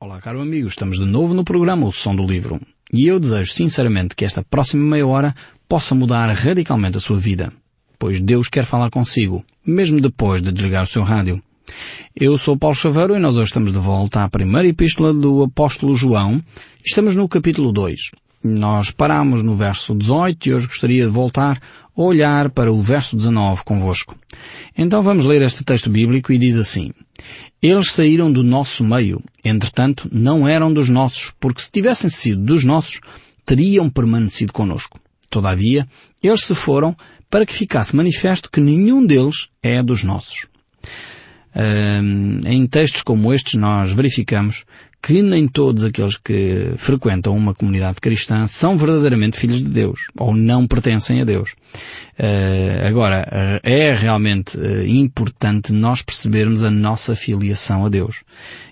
Olá, caro amigo, estamos de novo no programa O Som do Livro. E eu desejo sinceramente que esta próxima meia hora possa mudar radicalmente a sua vida. Pois Deus quer falar consigo, mesmo depois de desligar o seu rádio. Eu sou Paulo Chaveiro e nós hoje estamos de volta à primeira epístola do apóstolo João. Estamos no capítulo 2. Nós paramos no verso 18 e hoje gostaria de voltar olhar para o verso 19 convosco. Então vamos ler este texto bíblico e diz assim. Eles saíram do nosso meio, entretanto não eram dos nossos, porque se tivessem sido dos nossos, teriam permanecido conosco. Todavia, eles se foram para que ficasse manifesto que nenhum deles é dos nossos. Em textos como estes nós verificamos que nem todos aqueles que frequentam uma comunidade cristã são verdadeiramente filhos de Deus, ou não pertencem a Deus. Uh, agora, é realmente uh, importante nós percebermos a nossa filiação a Deus.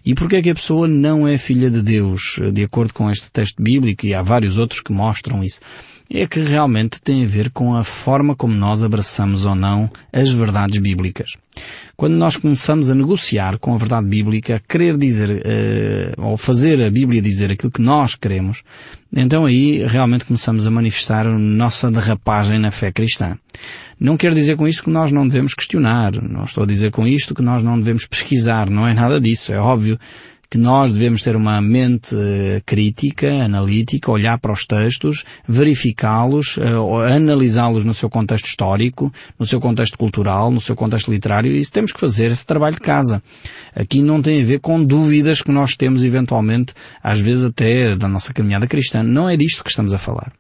E porquê é que a pessoa não é filha de Deus, de acordo com este texto bíblico, e há vários outros que mostram isso? É que realmente tem a ver com a forma como nós abraçamos ou não as verdades bíblicas. Quando nós começamos a negociar com a verdade bíblica, querer dizer, uh, ou fazer a Bíblia dizer aquilo que nós queremos, então aí realmente começamos a manifestar a nossa derrapagem na fé cristã. Não quero dizer com isto que nós não devemos questionar, não estou a dizer com isto que nós não devemos pesquisar, não é nada disso, é óbvio que nós devemos ter uma mente uh, crítica, analítica, olhar para os textos, verificá-los, uh, analisá-los no seu contexto histórico, no seu contexto cultural, no seu contexto literário, e temos que fazer esse trabalho de casa. Aqui não tem a ver com dúvidas que nós temos eventualmente, às vezes até da nossa caminhada cristã. Não é disto que estamos a falar.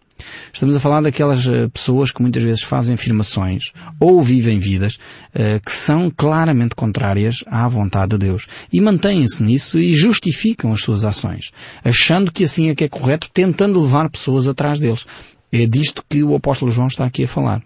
Estamos a falar daquelas eh, pessoas que muitas vezes fazem afirmações ou vivem vidas uh, que são claramente contrárias à vontade de Deus. E mantêm-se nisso e justificam as suas ações, achando que assim é que é correto, tentando levar pessoas atrás deles. É disto que o apóstolo João está aqui a falar.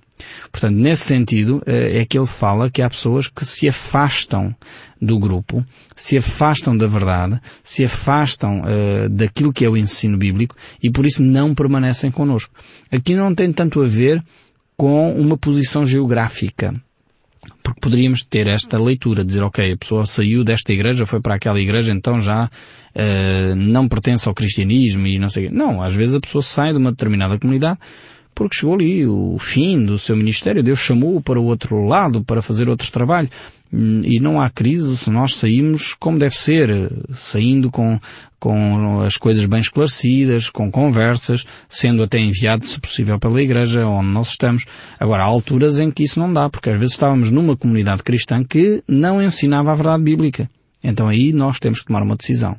Portanto, nesse sentido, eh, é que ele fala que há pessoas que se afastam do grupo, se afastam da verdade, se afastam uh, daquilo que é o ensino bíblico e por isso não permanecem connosco. Aqui não tem tanto a ver com uma posição geográfica. Porque poderíamos ter esta leitura, dizer, ok, a pessoa saiu desta igreja, foi para aquela igreja, então já uh, não pertence ao cristianismo e não sei o. Não, às vezes a pessoa sai de uma determinada comunidade porque chegou ali o fim do seu ministério, Deus chamou-o para o outro lado, para fazer outro trabalho. E não há crise se nós saímos como deve ser, saindo com, com as coisas bem esclarecidas, com conversas, sendo até enviado, se possível, pela igreja onde nós estamos. Agora, há alturas em que isso não dá, porque às vezes estávamos numa comunidade cristã que não ensinava a verdade bíblica. Então aí nós temos que tomar uma decisão.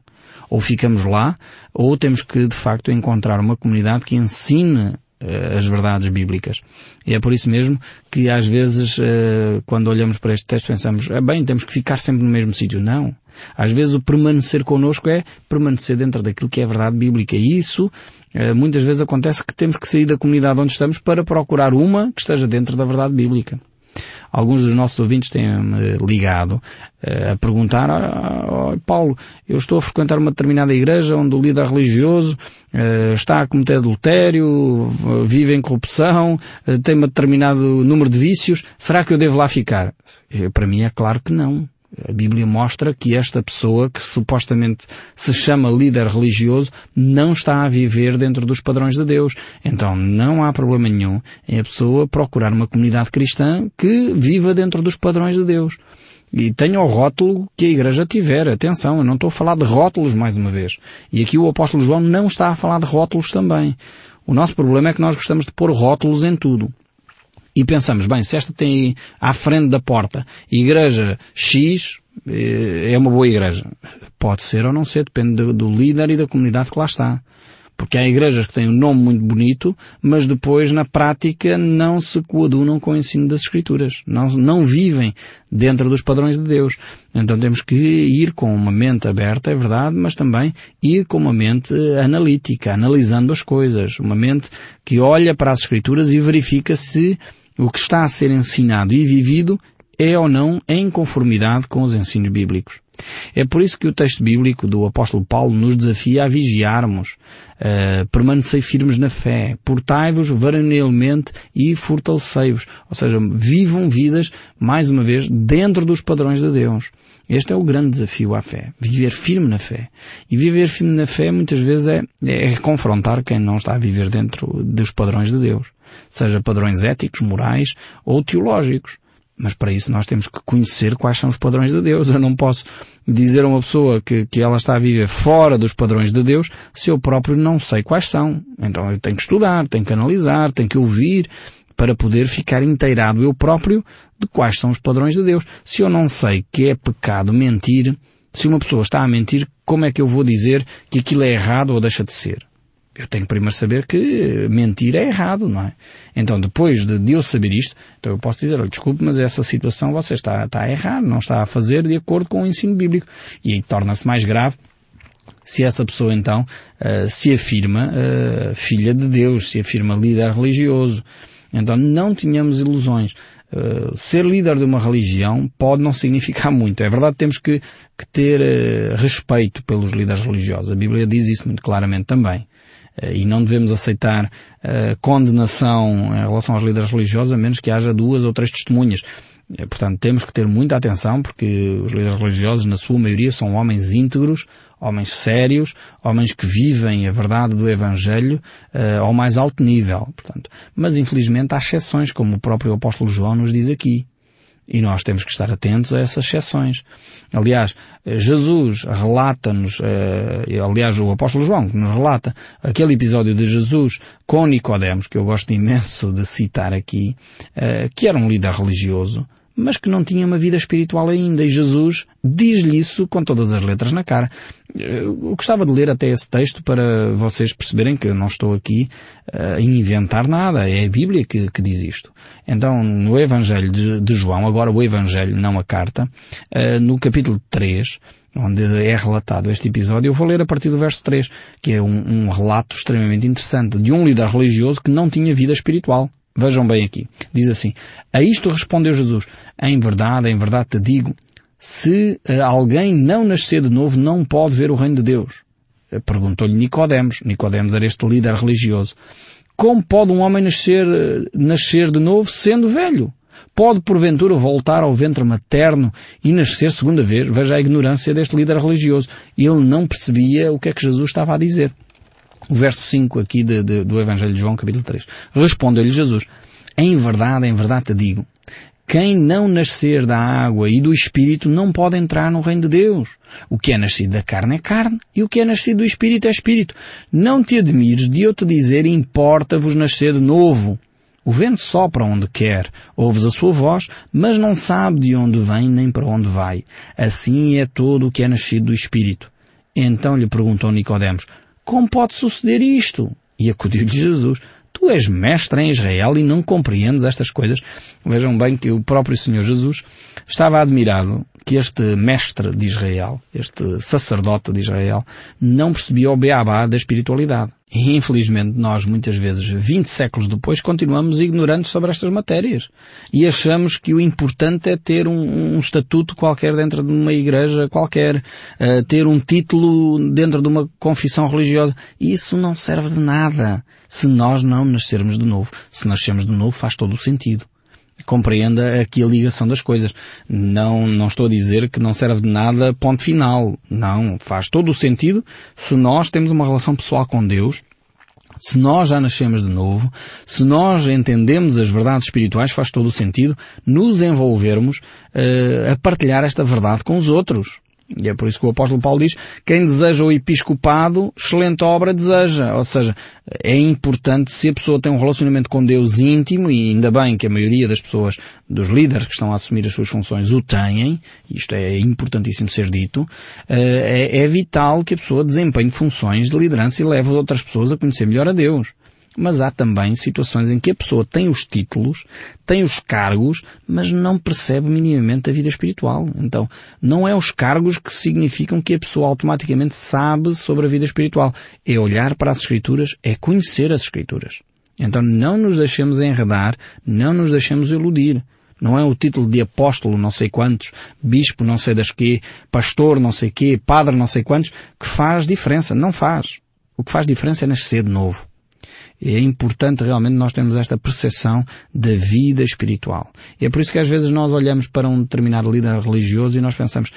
Ou ficamos lá, ou temos que, de facto, encontrar uma comunidade que ensine as verdades bíblicas. E é por isso mesmo que às vezes, eh, quando olhamos para este texto, pensamos, é bem, temos que ficar sempre no mesmo sítio. Não. Às vezes o permanecer connosco é permanecer dentro daquilo que é verdade bíblica. E isso, eh, muitas vezes acontece que temos que sair da comunidade onde estamos para procurar uma que esteja dentro da verdade bíblica. Alguns dos nossos ouvintes têm-me ligado uh, a perguntar, oh, Paulo, eu estou a frequentar uma determinada igreja onde o líder religioso uh, está a cometer adultério, vive em corrupção, tem um determinado número de vícios, será que eu devo lá ficar? Para mim é claro que não. A Bíblia mostra que esta pessoa, que supostamente se chama líder religioso, não está a viver dentro dos padrões de Deus. Então não há problema nenhum em a pessoa procurar uma comunidade cristã que viva dentro dos padrões de Deus. E tenha o rótulo que a Igreja tiver. Atenção, eu não estou a falar de rótulos mais uma vez. E aqui o apóstolo João não está a falar de rótulos também. O nosso problema é que nós gostamos de pôr rótulos em tudo e pensamos, bem, se esta tem à frente da porta igreja X, eh, é uma boa igreja. Pode ser ou não ser, depende do líder e da comunidade que lá está. Porque há igrejas que têm um nome muito bonito, mas depois na prática não se coadunam com o ensino das Escrituras. Não, não vivem dentro dos padrões de Deus. Então temos que ir com uma mente aberta, é verdade, mas também ir com uma mente analítica, analisando as coisas. Uma mente que olha para as Escrituras e verifica se o que está a ser ensinado e vivido é ou não em conformidade com os ensinos bíblicos. É por isso que o texto bíblico do apóstolo Paulo nos desafia a vigiarmos, uh, permanecer firmes na fé, portai-vos varonilmente e fortalecei-vos. Ou seja, vivam vidas, mais uma vez, dentro dos padrões de Deus. Este é o grande desafio à fé. Viver firme na fé. E viver firme na fé muitas vezes é, é confrontar quem não está a viver dentro dos padrões de Deus. Seja padrões éticos, morais ou teológicos. Mas para isso nós temos que conhecer quais são os padrões de Deus. Eu não posso dizer a uma pessoa que, que ela está a viver fora dos padrões de Deus se eu próprio não sei quais são. Então eu tenho que estudar, tenho que analisar, tenho que ouvir para poder ficar inteirado eu próprio de quais são os padrões de Deus. Se eu não sei que é pecado mentir, se uma pessoa está a mentir, como é que eu vou dizer que aquilo é errado ou deixa de ser? Eu tenho primeiro saber que mentir é errado, não é? Então depois de, de eu saber isto, então eu posso dizer, olha, desculpe, mas essa situação você está, está a errar, não está a fazer de acordo com o ensino bíblico. E aí torna-se mais grave se essa pessoa então uh, se afirma uh, filha de Deus, se afirma líder religioso. Então não tínhamos ilusões. Uh, ser líder de uma religião pode não significar muito. É verdade temos que, que ter respeito pelos líderes religiosos. A Bíblia diz isso muito claramente também. Uh, e não devemos aceitar condenação em relação aos líderes religiosos a menos que haja duas ou três testemunhas. Portanto, temos que ter muita atenção porque os líderes religiosos, na sua maioria, são homens íntegros, homens sérios, homens que vivem a verdade do Evangelho uh, ao mais alto nível. Portanto, mas infelizmente há exceções, como o próprio apóstolo João nos diz aqui. E nós temos que estar atentos a essas exceções. Aliás, Jesus relata-nos, uh, aliás, o apóstolo João que nos relata aquele episódio de Jesus com Nicodemos, que eu gosto imenso de citar aqui, uh, que era um líder religioso, mas que não tinha uma vida espiritual ainda. E Jesus diz-lhe isso com todas as letras na cara. Eu gostava de ler até esse texto para vocês perceberem que eu não estou aqui uh, a inventar nada. É a Bíblia que, que diz isto. Então, no Evangelho de, de, João, agora o Evangelho, não a carta, uh, no capítulo 3, onde é relatado este episódio, eu vou ler a partir do verso 3, que é um, um relato extremamente interessante de um líder religioso que não tinha vida espiritual. Vejam bem aqui. Diz assim, a isto respondeu Jesus, em verdade, em verdade te digo, se eh, alguém não nascer de novo, não pode ver o reino de Deus. Eh, perguntou-lhe Nicodemos. Nicodemos era este líder religioso. Como pode um homem nascer, eh, nascer de novo sendo velho? Pode porventura voltar ao ventre materno e nascer segunda vez? Veja a ignorância deste líder religioso. Ele não percebia o que é que Jesus estava a dizer o verso 5 aqui de, de, do Evangelho de João, capítulo 3. Respondeu-lhe Jesus, em verdade, em verdade te digo, quem não nascer da água e do Espírito não pode entrar no reino de Deus. O que é nascido da carne é carne, e o que é nascido do Espírito é Espírito. Não te admires de eu te dizer, importa-vos nascer de novo. O vento sopra onde quer, ouves a sua voz, mas não sabe de onde vem nem para onde vai. Assim é todo o que é nascido do Espírito. Então lhe perguntou Nicodemos, como pode suceder isto? E acudiu-lhe Jesus. Tu és mestre em Israel e não compreendes estas coisas. Vejam bem que o próprio Senhor Jesus estava admirado que este mestre de Israel, este sacerdote de Israel, não percebia o beabá da espiritualidade. E infelizmente nós muitas vezes, 20 séculos depois, continuamos ignorantes sobre estas matérias. E achamos que o importante é ter um, um estatuto qualquer dentro de uma igreja qualquer, uh, ter um título dentro de uma confissão religiosa. Isso não serve de nada se nós não nascermos de novo. Se nascermos de novo faz todo o sentido compreenda aqui a ligação das coisas. Não, não estou a dizer que não serve de nada ponto final. Não, faz todo o sentido se nós temos uma relação pessoal com Deus, se nós já nascemos de novo, se nós entendemos as verdades espirituais, faz todo o sentido nos envolvermos uh, a partilhar esta verdade com os outros. E é por isso que o apóstolo Paulo diz, quem deseja o episcopado, excelente obra deseja. Ou seja, é importante se a pessoa tem um relacionamento com Deus íntimo, e ainda bem que a maioria das pessoas, dos líderes que estão a assumir as suas funções, o têm, isto é importantíssimo ser dito, eh, é, é vital que a pessoa desempenhe funções de liderança e leve outras pessoas a conhecer melhor a Deus. Mas há também situações em que a pessoa tem os títulos, tem os cargos, mas não percebe minimamente a vida espiritual. Então, não é os cargos que significam que a pessoa automaticamente sabe sobre a vida espiritual. É olhar para as Escrituras, é conhecer as Escrituras. Então não nos deixemos enredar, não nos deixemos iludir. Não é o título de apóstolo não sei quantos, bispo não sei das quê, pastor não sei quê, padre não sei quantos, que faz diferença. Não faz. O que faz diferença é nascer de novo. É importante realmente nós termos esta percepção da vida espiritual. E é por isso que às vezes nós olhamos para um determinado líder religioso e nós pensamos,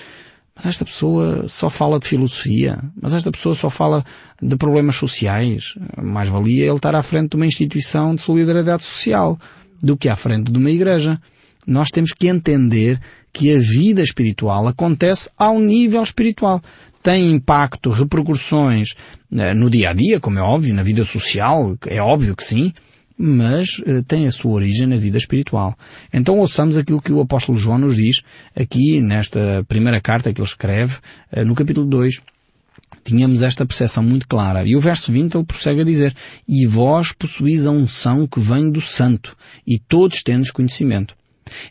mas esta pessoa só fala de filosofia, mas esta pessoa só fala de problemas sociais. Mais valia ele estar à frente de uma instituição de solidariedade social do que à frente de uma igreja. Nós temos que entender que a vida espiritual acontece ao nível espiritual tem impacto, repercussões eh, no dia a dia, como é óbvio, na vida social, é óbvio que sim, mas uh, tem a sua origem na vida espiritual. Então ouçamos aquilo que o apóstolo João nos diz aqui nesta primeira carta que ele escreve, uh, no capítulo 2. Tínhamos esta percepção muito clara. E o verso 20 ele prossegue a dizer, E vós possuís a unção que vem do santo, e todos tendes conhecimento.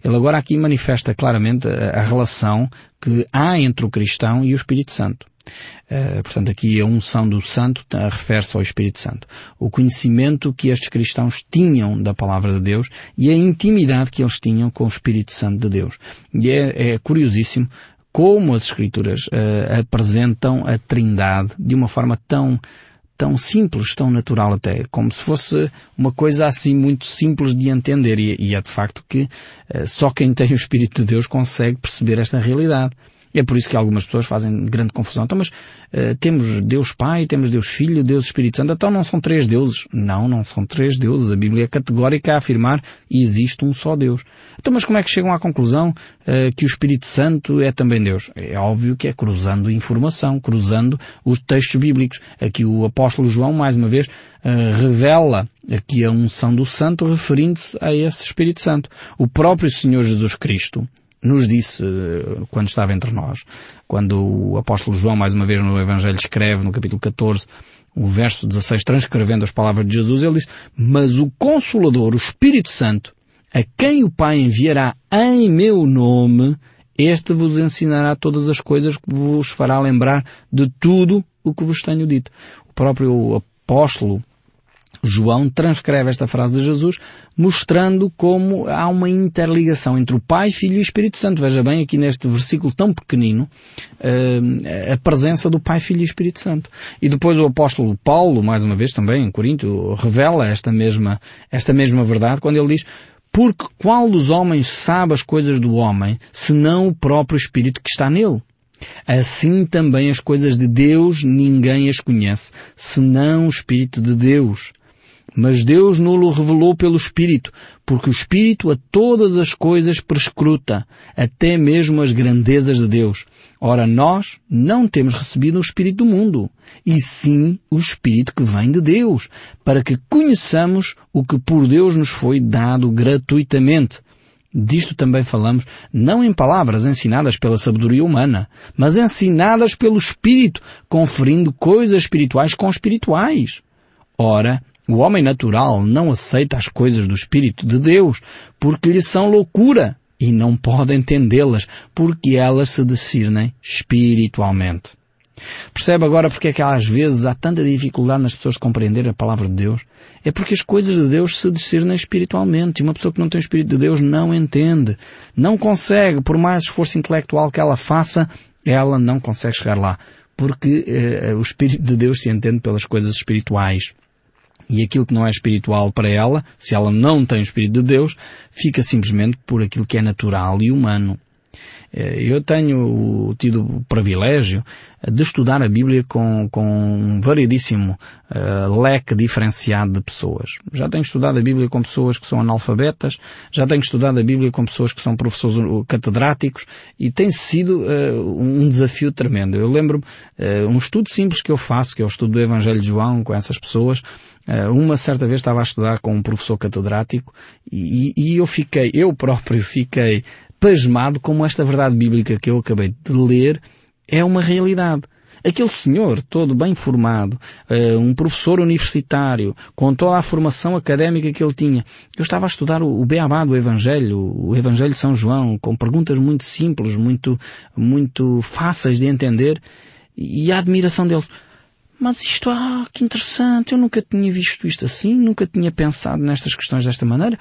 Ele agora aqui manifesta claramente a, a relação que há entre o cristão e o Espírito Santo. Uh, portanto, aqui a unção do Santo refere-se ao Espírito Santo. O conhecimento que estes cristãos tinham da Palavra de Deus e a intimidade que eles tinham com o Espírito Santo de Deus. E é, é curiosíssimo como as Escrituras uh, apresentam a Trindade de uma forma tão tão simples, tão natural até, como se fosse uma coisa assim muito simples de entender e, e é de facto que uh, só quem tem o Espírito de Deus consegue perceber esta realidade. E é por isso que algumas pessoas fazem grande confusão. Então, mas uh, temos Deus Pai, temos Deus Filho, Deus Espírito Santo. Então não são três deuses. Não, não são três deuses. A Bíblia é categórica a afirmar existe um só Deus. Então, mas como é que chegam à conclusão uh, que o Espírito Santo é também Deus? É óbvio que é cruzando informação, cruzando os textos bíblicos. Aqui o apóstolo João, mais uma vez, uh, revela aqui a unção do Santo referindo-se a esse Espírito Santo. O próprio Senhor Jesus Cristo, nos disse eh, quando estava entre nós. Quando o apóstolo João, mais uma vez no Evangelho, escreve no capítulo 14, o verso 16, transcrevendo as palavras de Jesus, ele diz, mas o Consolador, o Espírito Santo, a quem o Pai enviará em meu nome, este vos ensinará todas as coisas que vos fará lembrar de tudo o que vos tenho dito. O próprio apóstolo João transcreve esta frase de Jesus mostrando como há uma interligação entre o Pai, Filho e Espírito Santo. Veja bem aqui neste versículo tão pequenino uh, a presença do Pai, Filho e Espírito Santo. E depois o apóstolo Paulo, mais uma vez também em Corinto, revela esta mesma, esta mesma verdade quando ele diz porque qual dos homens sabe as coisas do homem, senão o próprio Espírito que está nele? Assim também as coisas de Deus ninguém as conhece, senão o Espírito de Deus. Mas Deus nulo revelou pelo Espírito, porque o Espírito a todas as coisas prescruta, até mesmo as grandezas de Deus. Ora, nós não temos recebido o Espírito do mundo, e sim o Espírito que vem de Deus, para que conheçamos o que por Deus nos foi dado gratuitamente. Disto também falamos, não em palavras ensinadas pela sabedoria humana, mas ensinadas pelo Espírito, conferindo coisas espirituais com espirituais. Ora, o homem natural não aceita as coisas do Espírito de Deus porque lhe são loucura e não pode entendê-las porque elas se discernem espiritualmente. Percebe agora porque é que às vezes há tanta dificuldade nas pessoas compreender a palavra de Deus? É porque as coisas de Deus se discernem espiritualmente e uma pessoa que não tem o Espírito de Deus não entende. Não consegue, por mais esforço intelectual que ela faça, ela não consegue chegar lá. Porque eh, o Espírito de Deus se entende pelas coisas espirituais. E aquilo que não é espiritual para ela, se ela não tem o Espírito de Deus, fica simplesmente por aquilo que é natural e humano. Eh, eu tenho tido o privilégio de estudar a Bíblia com, com um variedíssimo uh, leque diferenciado de pessoas. Já tenho estudado a Bíblia com pessoas que são analfabetas, já tenho estudado a Bíblia com pessoas que são professores catedráticos e tem sido uh, um desafio tremendo. Eu lembro-me uh, um estudo simples que eu faço, que é o estudo do Evangelho de João com essas pessoas. uma certa vez estava a estudar com um professor catedrático e, e eu fiquei, eu próprio fiquei pasmado como esta verdade bíblica que eu acabei de ler é uma realidade. Aquele senhor, todo bem formado, uh, um professor universitário, com toda a formação académica que ele tinha, eu estava a estudar o, o Beabá do Evangelho, o Evangelho de São João, com perguntas muito simples, muito, muito fáceis de entender, e a admiração dele. Mas isto, ah, que interessante, eu nunca tinha visto isto assim, nunca tinha pensado nestas questões desta maneira.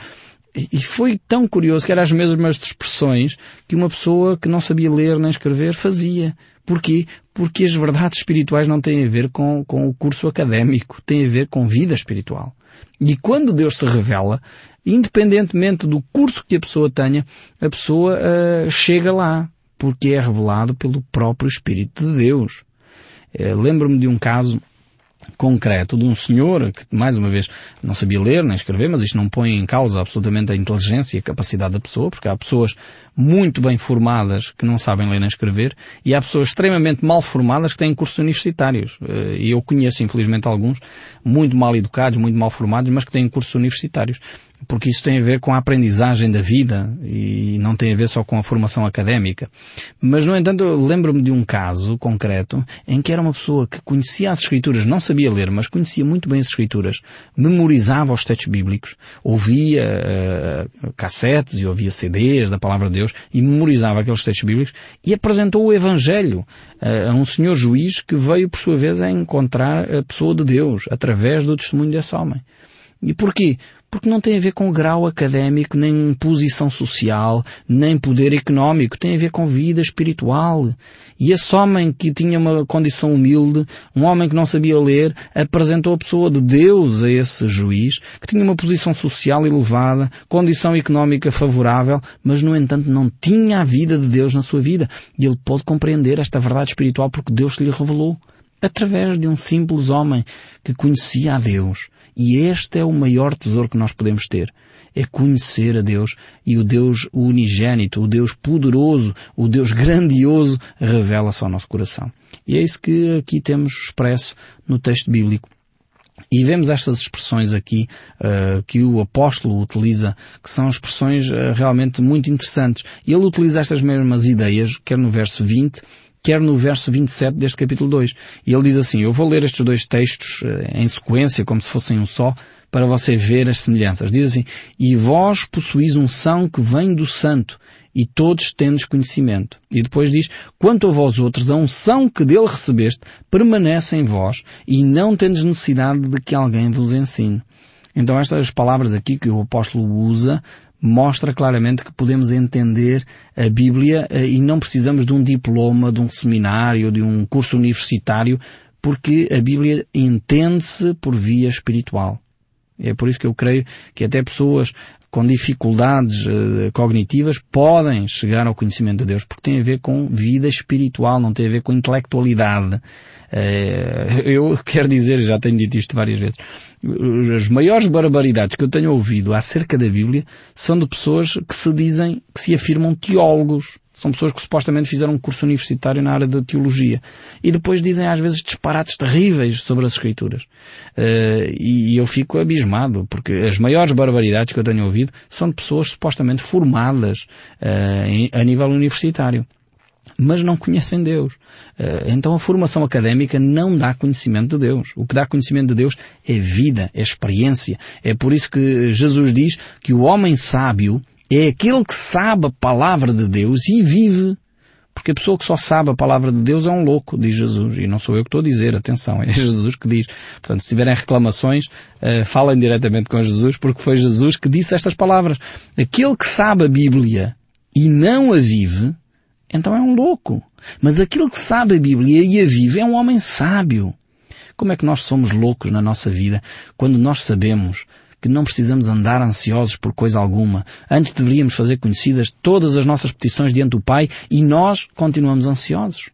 E foi tão curioso que eram as mesmas expressões que uma pessoa que não sabia ler nem escrever fazia. Porquê? Porque as verdades espirituais não têm a ver com, com o curso académico, têm a ver com vida espiritual. E quando Deus se revela, independentemente do curso que a pessoa tenha, a pessoa uh, chega lá, porque é revelado pelo próprio Espírito de Deus. Uh, Lembro-me de um caso concreto de um senhor que, mais uma vez, não sabia ler nem escrever, mas isto não põe em causa absolutamente a inteligência e a capacidade da pessoa, porque há pessoas muito bem formadas que não sabem ler nem escrever e há pessoas extremamente mal formadas que têm cursos universitários. Eh, e eu conheço, infelizmente, alguns muito mal educados, muito mal formados, mas que têm cursos universitários porque isso tem a ver com a aprendizagem da vida e não tem a ver só com a formação académica. Mas, no entanto, eu lembro-me de um caso concreto em que era uma pessoa que conhecia as escrituras, não sabia ler, mas conhecia muito bem as escrituras, memorizava os textos bíblicos, ouvia uh, cassetes e ouvia CDs da Palavra de Deus e memorizava aqueles textos bíblicos e apresentou o Evangelho uh, a um senhor juiz que veio, por sua vez, a encontrar a pessoa de Deus através do testemunho desse homem. E porquê? Porque não tem a ver com grau académico, nem posição social, nem poder económico. Tem a ver com vida espiritual. E esse homem que tinha uma condição humilde, um homem que não sabia ler, apresentou a pessoa de Deus a esse juiz, que tinha uma posição social elevada, condição económica favorável, mas no entanto não tinha a vida de Deus na sua vida. E ele pôde compreender esta verdade espiritual porque Deus lhe revelou. Através de um simples homem que conhecia a Deus e este é o maior tesouro que nós podemos ter. É conhecer a Deus e o Deus unigênito, o Deus poderoso, o Deus grandioso revela-se ao nosso coração. E é isso que aqui temos expresso no texto bíblico. E vemos estas expressões aqui uh, que o apóstolo utiliza, que são expressões uh, realmente muito interessantes. Ele utiliza estas mesmas ideias, quer no verso 20, quer no verso 27 deste capítulo 2. E ele diz assim, eu vou ler estes dois textos eh, em sequência, como se fossem um só, para você ver as semelhanças. Diz assim, e vós possuís um são que vem do santo, e todos tendes conhecimento. E depois diz, quanto a vós outros, a unção que dele recebeste permanece em vós, e não tendes necessidade de que alguém vos ensine. Então estas palavras aqui que o apóstolo usa mostra claramente que podemos entender a Bíblia eh, e não precisamos de um diploma, de um seminário, de um curso universitário, porque a Bíblia entende-se por via espiritual. É por isso que eu creio que até pessoas com dificuldades uh, cognitivas podem chegar ao conhecimento de Deus, porque tem a ver com vida espiritual, não tem a ver com intelectualidade. Uh, eu quero dizer, já tenho dito isto várias vezes, as maiores barbaridades que eu tenho ouvido acerca da Bíblia são de pessoas que se dizem, que se afirmam teólogos. São pessoas que supostamente fizeram um curso universitário na área da teologia. E depois dizem às vezes disparates terríveis sobre as Escrituras. Uh, e, eu fico abismado, porque as maiores barbaridades que eu tenho ouvido são de pessoas supostamente formadas uh, em, a nível universitário. Mas não conhecem Deus. Uh, então a formação académica não dá conhecimento de Deus. O que dá conhecimento de Deus é vida, é experiência. É por isso que Jesus diz que o homem sábio é aquele que sabe a palavra de Deus e vive. Porque a pessoa que só sabe a palavra de Deus é um louco, diz Jesus. E não sou eu que estou a dizer, atenção, é Jesus que diz. Portanto, se tiverem reclamações, uh, falem diretamente com Jesus, porque foi Jesus que disse estas palavras. Aquele que sabe a Bíblia e não a vive, então é um louco. Mas aquele que sabe a Bíblia e a vive é um homem sábio. Como é que nós somos loucos na nossa vida quando nós sabemos que não precisamos andar ansiosos por coisa alguma. Antes deveríamos fazer conhecidas todas as nossas petições diante do Pai e nós continuamos ansiosos.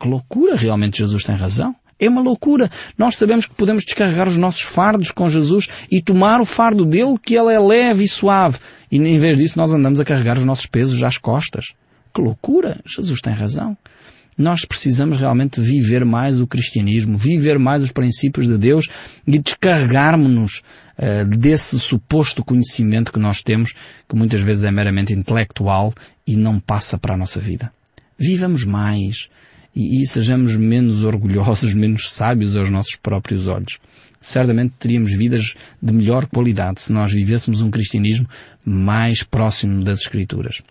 Que loucura, realmente Jesus tem razão. É uma loucura. Nós sabemos que podemos descarregar os nossos fardos com Jesus e tomar o fardo dele, que ele é leve e suave. E em vez disso nós andamos a carregar os nossos pesos às costas. Que loucura! Jesus tem razão. Nós precisamos realmente viver mais o cristianismo, viver mais os princípios de Deus e descarregarmos-nos uh, desse suposto conhecimento que nós temos, que muitas vezes é meramente intelectual e não passa para a nossa vida. Vivamos mais e, e sejamos menos orgulhosos, menos sábios aos nossos próprios olhos certamente teríamos vidas de melhor qualidade se nós vivêssemos um cristianismo mais próximo das Escrituras.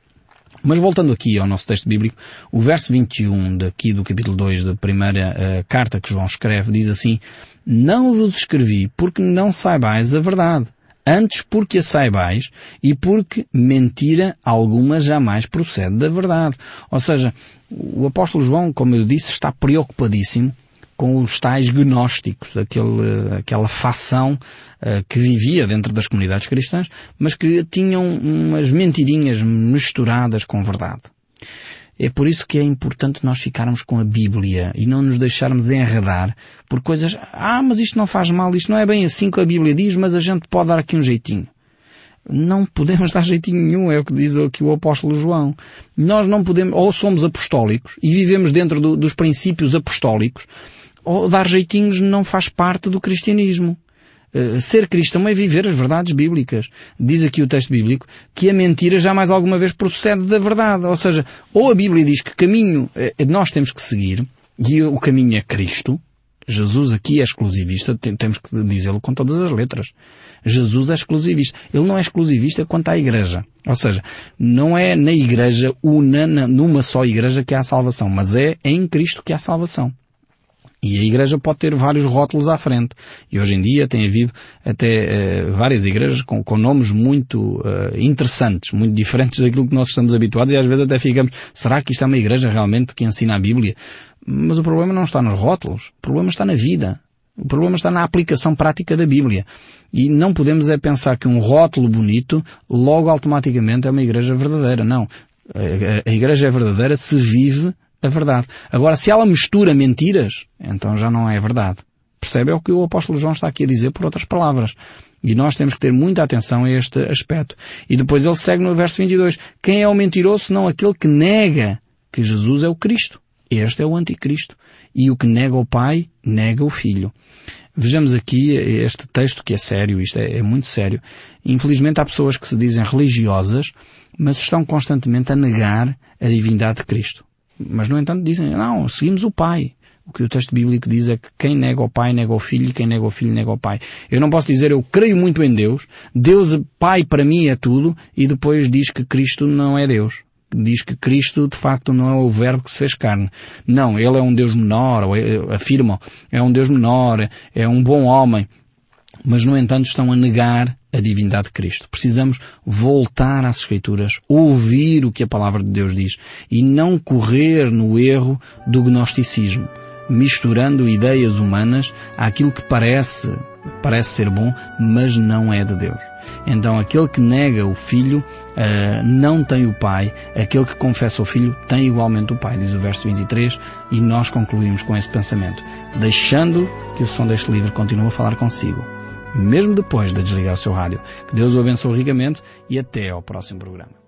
Mas voltando aqui ao nosso texto bíblico, o verso 21 daqui do capítulo 2 da primeira uh, carta que João escreve diz assim, Não vos escrevi porque não saibais a verdade, Antes porque a saibais e porque mentira alguma jamais procede da verdade. Ou seja, o apóstolo João, como eu disse, está preocupadíssimo com os tais gnósticos, aquele, aquela facção uh, que vivia dentro das comunidades cristãs, mas que tinham umas mentirinhas misturadas com verdade. É por isso que é importante nós ficarmos com a Bíblia e não nos deixarmos enredar por coisas, ah, mas isto não faz mal, isto não é bem assim que a Bíblia diz, mas a gente pode dar aqui um jeitinho. Não podemos dar jeitinho nenhum, é o que diz aqui o apóstolo João. Nós não podemos, ou somos apostólicos e vivemos dentro do, dos princípios apostólicos, ou dar jeitinhos não faz parte do cristianismo. Uh, ser cristão é viver as verdades bíblicas. Diz aqui o texto bíblico que a mentira jamais alguma vez procede da verdade. Ou seja, ou a Bíblia diz que caminho uh, nós temos que seguir, e o caminho é Cristo. Jesus aqui é exclusivista, temos que dizê-lo com todas as letras. Jesus é exclusivista. Ele não é exclusivista quanto à igreja. Ou seja, não é na igreja, una numa só igreja que há salvação, mas é em Cristo que há salvação. E a igreja pode ter vários rótulos à frente. E hoje em dia tem havido até uh, várias igrejas com, com nomes muito uh, interessantes, muito diferentes daquilo que nós estamos habituados e às vezes até ficamos, será que isto é uma igreja realmente que ensina a Bíblia? Mas o problema não está nos rótulos. O problema está na vida. O problema está na aplicação prática da Bíblia. E não podemos é pensar que um rótulo bonito logo automaticamente é uma igreja verdadeira. Não. A igreja é verdadeira se vive a verdade. Agora, se ela mistura mentiras, então já não é verdade. Percebe? É o que o apóstolo João está aqui a dizer por outras palavras. E nós temos que ter muita atenção a este aspecto. E depois ele segue no verso 22. Quem é o mentiroso senão aquele que nega que Jesus é o Cristo? Este é o anticristo. E o que nega o Pai, nega o Filho. Vejamos aqui este texto que é sério, isto é, é muito sério. Infelizmente há pessoas que se dizem religiosas, mas estão constantemente a negar a divindade de Cristo. Mas, no entanto, dizem, não, seguimos o Pai. O que o texto bíblico diz é que quem nega o Pai nega o Filho e quem nega o Filho nega o Pai. Eu não posso dizer eu creio muito em Deus, Deus Pai para mim é tudo, e depois diz que Cristo não é Deus. Diz que Cristo de facto não é o verbo que se fez carne. Não, Ele é um Deus menor, é, afirmam, é um Deus menor, é um bom homem mas no entanto estão a negar a divindade de Cristo. Precisamos voltar às Escrituras, ouvir o que a palavra de Deus diz e não correr no erro do gnosticismo, misturando ideias humanas àquilo que parece, parece ser bom, mas não é de Deus. Então aquele que nega o Filho uh, não tem o Pai, aquele que confessa o Filho tem igualmente o Pai, diz o verso 23, e nós concluímos com esse pensamento, deixando que o som deste livro continue a falar consigo mesmo depois de desligar o seu rádio. Que Deus o abençoe ricamente e até ao próximo programa.